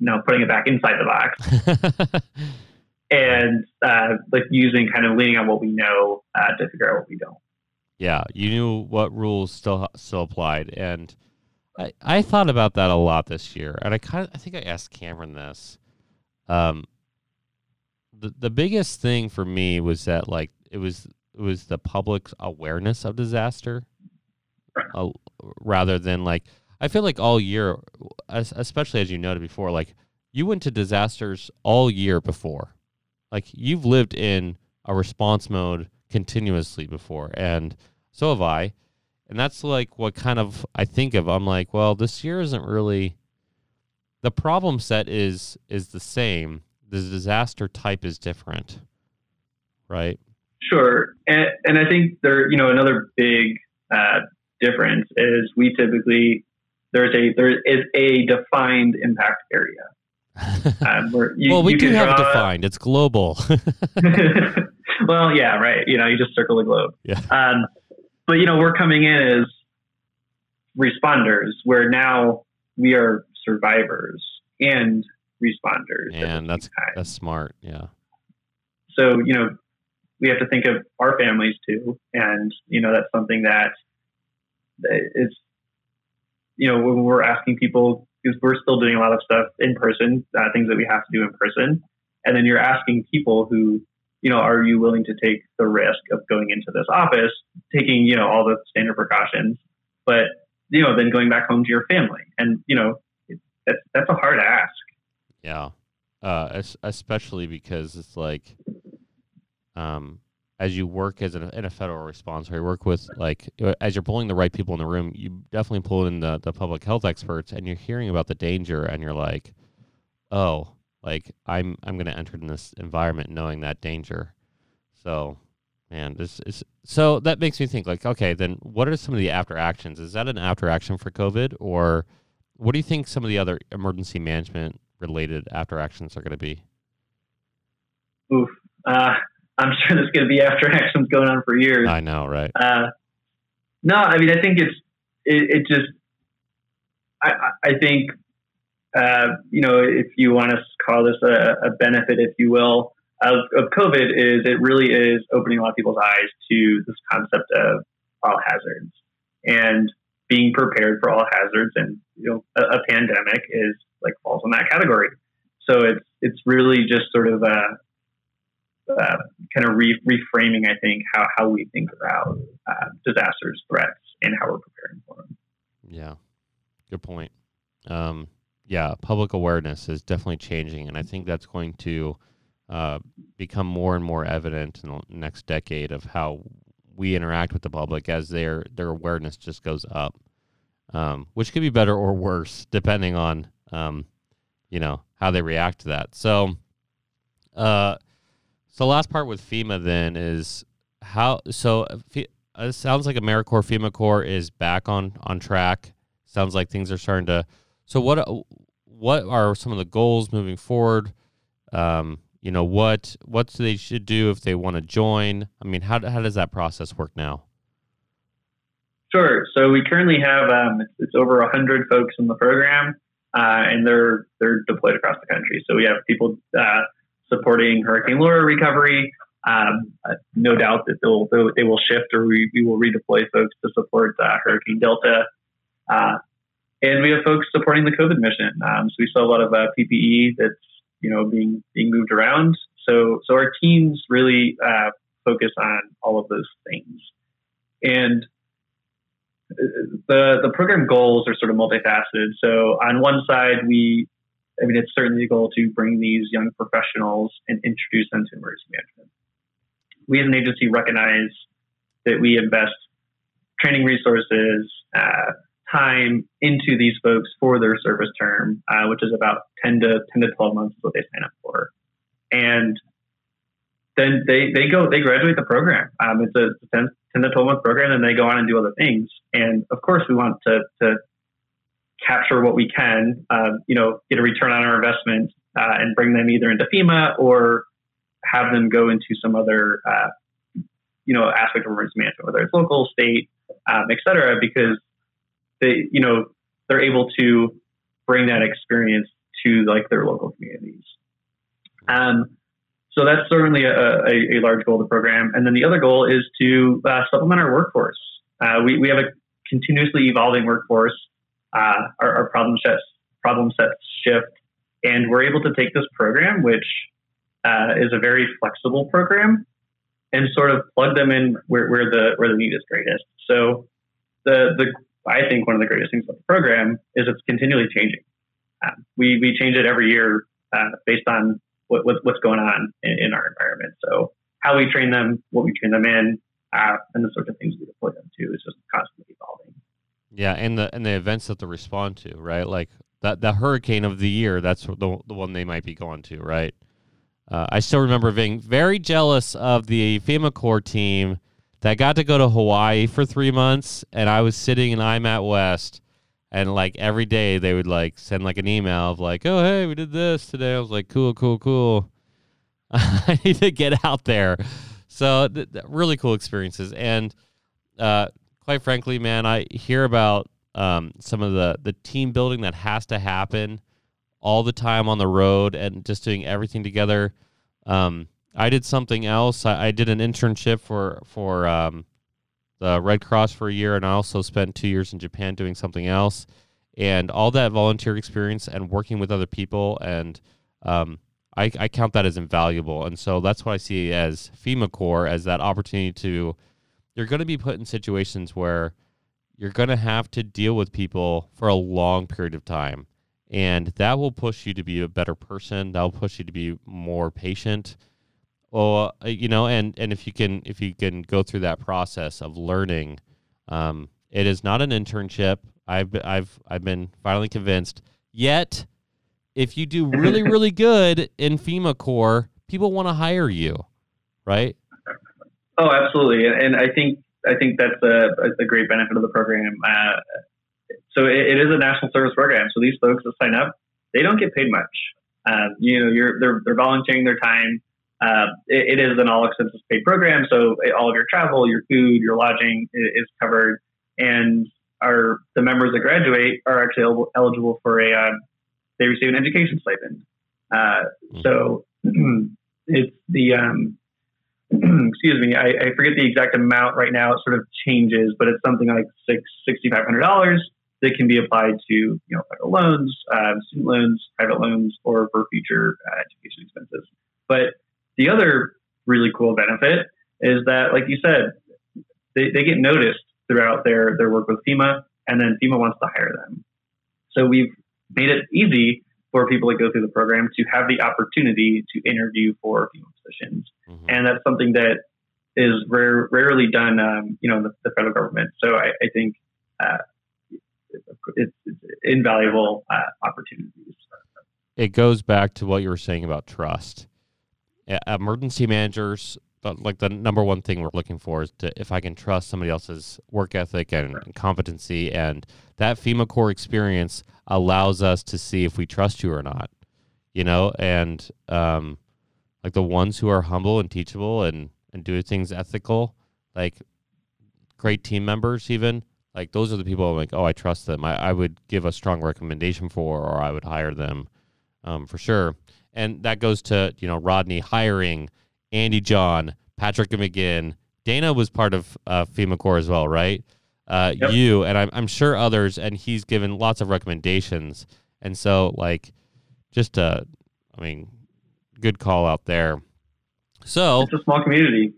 no, putting it back inside the box. and uh, like using kind of leaning on what we know uh, to figure out what we don't. Yeah, you knew what rules still still applied, and I, I thought about that a lot this year, and I kind of I think I asked Cameron this. Um, the the biggest thing for me was that like it was it was the public's awareness of disaster uh, rather than like I feel like all year, especially as you noted before, like you went to disasters all year before. Like you've lived in a response mode continuously before, and so have I. And that's like what kind of I think of. I'm like, well, this year isn't really the problem set is is the same. The disaster type is different, right? Sure, and, and I think there, you know, another big uh, difference is we typically there's a there is a defined impact area. Um, you, well, we do have it defined. It's global. well, yeah, right. You know, you just circle the globe. Yeah. Um, but you know, we're coming in as responders, where now we are survivors and responders. And that's that's smart. Yeah. So you know, we have to think of our families too, and you know that's something that is you know when we're asking people because we're still doing a lot of stuff in person, uh, things that we have to do in person, and then you're asking people who you know are you willing to take the risk of going into this office, taking you know all the standard precautions, but you know then going back home to your family, and you know that's that's a hard ask. Yeah, uh, especially because it's like um, as you work as a, in a federal response or you work with like as you're pulling the right people in the room, you definitely pull in the, the public health experts and you're hearing about the danger and you're like, oh, like I'm I'm gonna enter in this environment knowing that danger. So man, this is so that makes me think like, okay, then what are some of the after actions? Is that an after action for COVID or what do you think some of the other emergency management related after actions are going to be? Oof. Uh, I'm sure there's going to be after actions going on for years. I know, right? Uh, no, I mean, I think it's it, it just. I, I think, uh, you know, if you want to call this a, a benefit, if you will, of, of COVID, is it really is opening a lot of people's eyes to this concept of all hazards and being prepared for all hazards. And you know, a, a pandemic is like falls in that category. So it's it's really just sort of a uh, kind of re- reframing, I think, how, how we think about uh, disasters, threats, and how we're preparing for them. Yeah, good point. Um, yeah, public awareness is definitely changing, and I think that's going to uh, become more and more evident in the next decade of how we interact with the public as their their awareness just goes up, um, which could be better or worse depending on um, you know how they react to that. So. Uh, so last part with FEMA then is how so uh, it sounds like AmeriCorps FEMA Corps is back on on track. Sounds like things are starting to. So what uh, what are some of the goals moving forward? Um, you know what what they should do if they want to join. I mean, how how does that process work now? Sure. So we currently have um, it's, it's over hundred folks in the program, uh, and they're they're deployed across the country. So we have people uh, supporting Hurricane Laura recovery. Um, uh, no doubt that they'll, they will shift or we, we will redeploy folks to support uh, Hurricane Delta. Uh, and we have folks supporting the COVID mission. Um, so we saw a lot of uh, PPE that's you know being being moved around. So so our teams really focus on all of those things. And the the program goals are sort of multifaceted. So on one side, we, I mean, it's certainly a goal to bring these young professionals and introduce them to emergency management. We as an agency recognize that we invest training resources, uh, time into these folks for their service term, uh, which is about 10 to 10 to 12 months is what they sign up for. And then they, they go, they graduate the program. Um, it's a 10, 10 to 12 month program and they go on and do other things. And of course, we want to, to capture what we can, uh, you know, get a return on our investment uh, and bring them either into FEMA or have them go into some other, uh, you know, aspect of emergency management, whether it's local, state, um, et cetera, because they, you know, they're able to bring that experience to like their local communities. Um, so that's certainly a, a, a, large goal of the program. And then the other goal is to uh, supplement our workforce. Uh, we, we have a continuously evolving workforce. Uh, our, our, problem sets problem sets shift, and we're able to take this program, which uh, is a very flexible program, and sort of plug them in where, where the where the need is greatest. So the the I think one of the greatest things about the program is it's continually changing. Um, we we change it every year uh, based on what, what, what's going on in, in, our environment. So how we train them, what we train them in, uh, and the sorts of things we deploy them to is just constantly evolving. Yeah, and the and the events that they respond to, right? Like that the hurricane of the year, that's the the one they might be going to, right? Uh, I still remember being very jealous of the FEMA Corps team that got to go to Hawaii for three months, and I was sitting in IMAT West and like every day they would like send like an email of like, oh hey, we did this today. I was like, cool, cool, cool. I need to get out there. So th- th- really cool experiences, and uh, quite frankly, man, I hear about um, some of the the team building that has to happen all the time on the road and just doing everything together. Um, I did something else. I, I, did an internship for for um, the Red Cross for a year, and I also spent two years in Japan doing something else. And all that volunteer experience and working with other people, and um, I, I count that as invaluable. And so that's what I see as FEMA Corps as that opportunity to. You're going to be put in situations where you're going to have to deal with people for a long period of time. And that will push you to be a better person. That will push you to be more patient well, uh, you know, and and if you can if you can go through that process of learning, um, it is not an internship. I've I've I've been finally convinced. Yet, if you do really really good in FEMA Corps, people want to hire you, right? Oh, absolutely, and I think I think that's a, a great benefit of the program. Uh, so it, it is a national service program. So these folks that sign up, they don't get paid much. Uh, you know, you're they're they're volunteering their time uh, it, it is an all expenses paid program, so all of your travel, your food, your lodging is covered, and our the members that graduate are actually eligible for a uh, they receive an education stipend. Uh, mm-hmm. so it's the um, excuse me, I, I, forget the exact amount right now. It sort of changes, but it's something like six sixty five hundred dollars that can be applied to you know federal loans, uh, student loans, private loans, or for future uh, education expenses. But the other really cool benefit is that, like you said, they, they get noticed throughout their, their work with FEMA, and then FEMA wants to hire them. So we've made it easy for people that go through the program to have the opportunity to interview for FEMA positions. Mm-hmm. And that's something that is rare, rarely done, um, you know, in the, the, federal government. So I, I think uh, it's, it's, invaluable uh, opportunities. It goes back to what you were saying about trust emergency managers like the number one thing we're looking for is to if I can trust somebody else's work ethic and, and, competency, and that FEMA Corps experience allows us to see if we trust you or not, you know, and um, like the ones who are humble and teachable and and do things ethical, like great team members, even like those are the people I'm like, oh, I trust them. I, I would give a strong recommendation for, or I would hire them um, for sure. And that goes to you know Rodney hiring Andy John, Patrick McGinn. Dana was part of uh, FEMA Corps as well, right? Uh, Yep. You and I'm, I'm sure others, and he's given lots of recommendations. And so, like, just uh, I mean, good call out there. So It's a small community.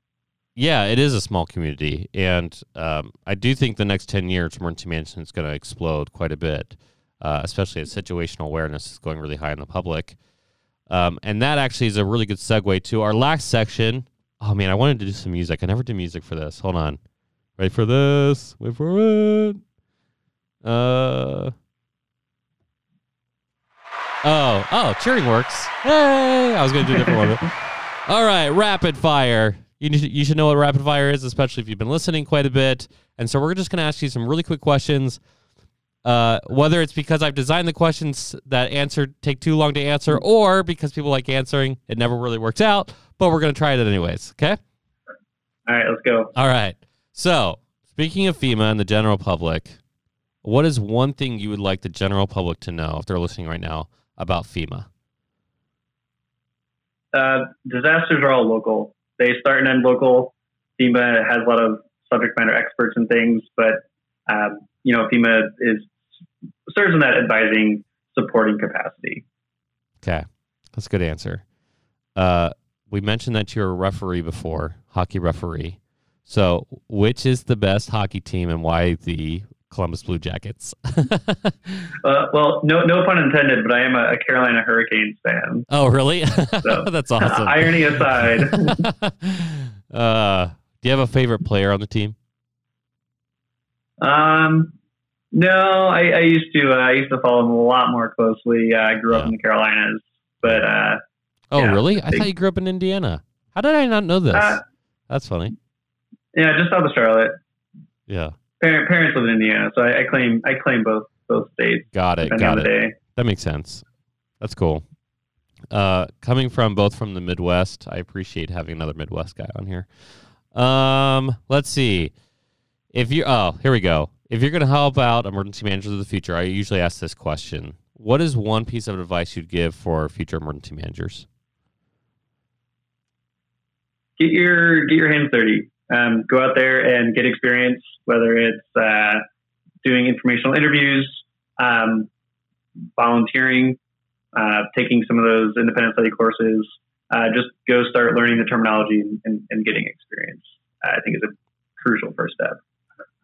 yeah, it is a small community, and um, I do think the next ten years, emergency management is going to explode quite a bit, uh, especially as situational awareness is going really high in the public. Um, and that actually is a really good segue to our last section. Oh man, I wanted to do some music. I never do music for this. Hold on, wait for this. Wait for it. Uh. Oh, oh, cheering works. Hey, I was gonna do a different one. All right, rapid fire. You need, you should know what rapid fire is, especially if you've been listening quite a bit. And so we're just going to ask you some really quick questions. Uh, whether it's because I've designed the questions that answer take too long to answer, or because people like answering, it never really works out. But we're going to try it anyways. Okay. All right, let's go. All right. So speaking of FEMA and the general public, what is one thing you would like the general public to know if they're listening right now about FEMA? Uh, disasters are all local. They start and end local. FEMA has a lot of subject matter experts and things, but um, you know, FEMA is serves in that advising, supporting capacity. Okay, that's a good answer. Uh, we mentioned that you're a referee before, hockey referee. So, which is the best hockey team and why the Columbus Blue Jackets? Uh, well, no, no pun intended, but I am a, a Carolina Hurricanes fan. oh, really? that's awesome. Irony aside, uh, do you have a favorite player on the team? um, no, I, I used to. Uh, I used to follow them a lot more closely. Uh, I grew up in the Carolinas, but uh, Oh, Yeah, really? I big- thought you grew up in Indiana. How did I not know this? Uh, That's funny. yeah, just south of Charlotte. Yeah, parents live in Indiana, so I, I claim I claim both both states. got it. Got it. day. That makes sense. That's cool. Uh, coming from both from the Midwest, I appreciate having another Midwest guy on here. Um, let's see. If you oh, here we go. If you're going to help out emergency managers of the future, I usually ask this question: What is one piece of advice you'd give for future emergency managers? get your get your hands dirty. Um, go out there and get experience, whether it's uh, doing informational interviews, um, volunteering, uh, taking some of those independent study courses. Uh, just go start learning the terminology and, and, and getting experience. I think is a crucial first step.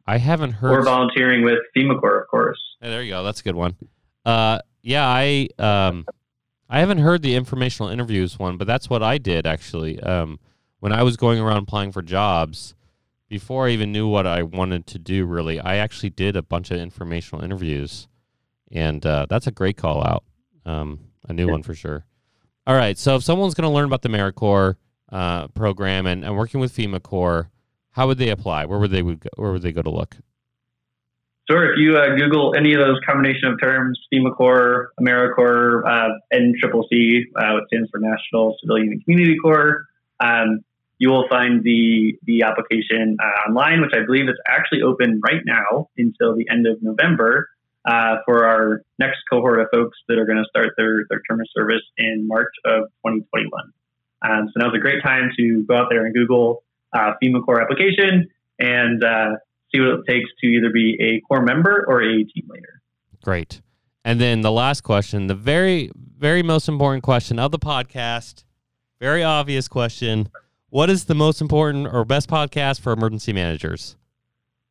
I haven't heard. Or volunteering with FEMA Corps, of course. Hey, there you go. That's a good one. Uh, yeah, I um, I haven't heard the informational interviews one, but that's what I did actually. Um, when I was going around applying for jobs, before I even knew what I wanted to do, really, I actually did a bunch of informational interviews, and uh, that's a great call out. Um, a new one for sure. All right, so if someone's going to learn about the AmeriCorps uh, program and, and working with FEMA Corps, how would they apply? Where would they would go, where would they go to look? Sure. If you uh, Google any of those combination of terms, FEMA Corps, AmeriCorps, uh, NCCC, uh, which stands for National Civilian and Community Corps, um, you will find the the application uh, online, which I believe is actually open right now until the end of November uh, for our next cohort of folks that are going to start their, their term of service in March of 2021. Um, so now's a great time to go out there and Google uh, FEMA Corps application and uh, see what it takes to either be a core member or a team leader. Great. And then the last question, the very, very most important question of the podcast, very obvious question. What is the most important or best podcast for emergency managers?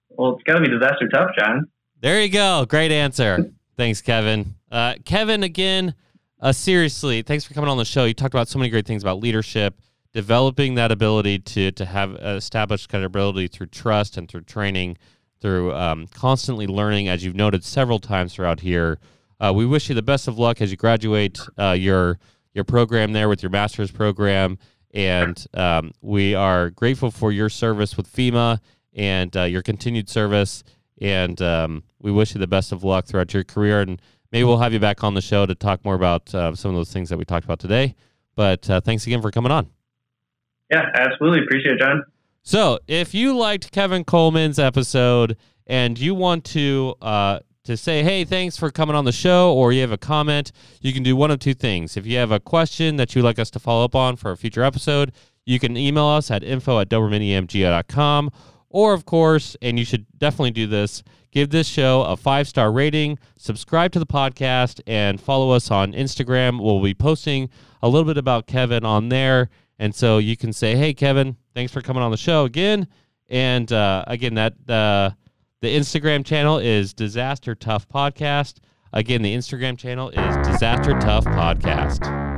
Well, it's got to be disaster tough, John. There you go. Great answer. Thanks, Kevin. Uh, Kevin, again, uh, seriously, thanks for coming on the show. You talked about so many great things about leadership, developing that ability to to have established credibility through trust and through training, through um, constantly learning, as you've noted several times throughout here. Uh, we wish you the best of luck as you graduate uh, your your program there with your master's program, and um, we are grateful for your service with FEMA and uh, your continued service. And um, we wish you the best of luck throughout your career. And maybe we'll have you back on the show to talk more about uh, some of those things that we talked about today. But uh, thanks again for coming on. Yeah, absolutely. Appreciate it, John. So, if you liked Kevin Coleman's episode and you want to uh, to say, hey, thanks for coming on the show, or you have a comment, you can do one of two things. If you have a question that you'd like us to follow up on for a future episode, you can email us at info at dobermanemga.com. Or, of course, and you should definitely do this, give this show a five star rating, subscribe to the podcast, and follow us on Instagram. We'll be posting a little bit about Kevin on there. And so you can say, hey, Kevin, thanks for coming on the show again. And uh, again, that uh, the Instagram channel is Disaster Tough Podcast. Again, the Instagram channel is Disaster Tough Podcast.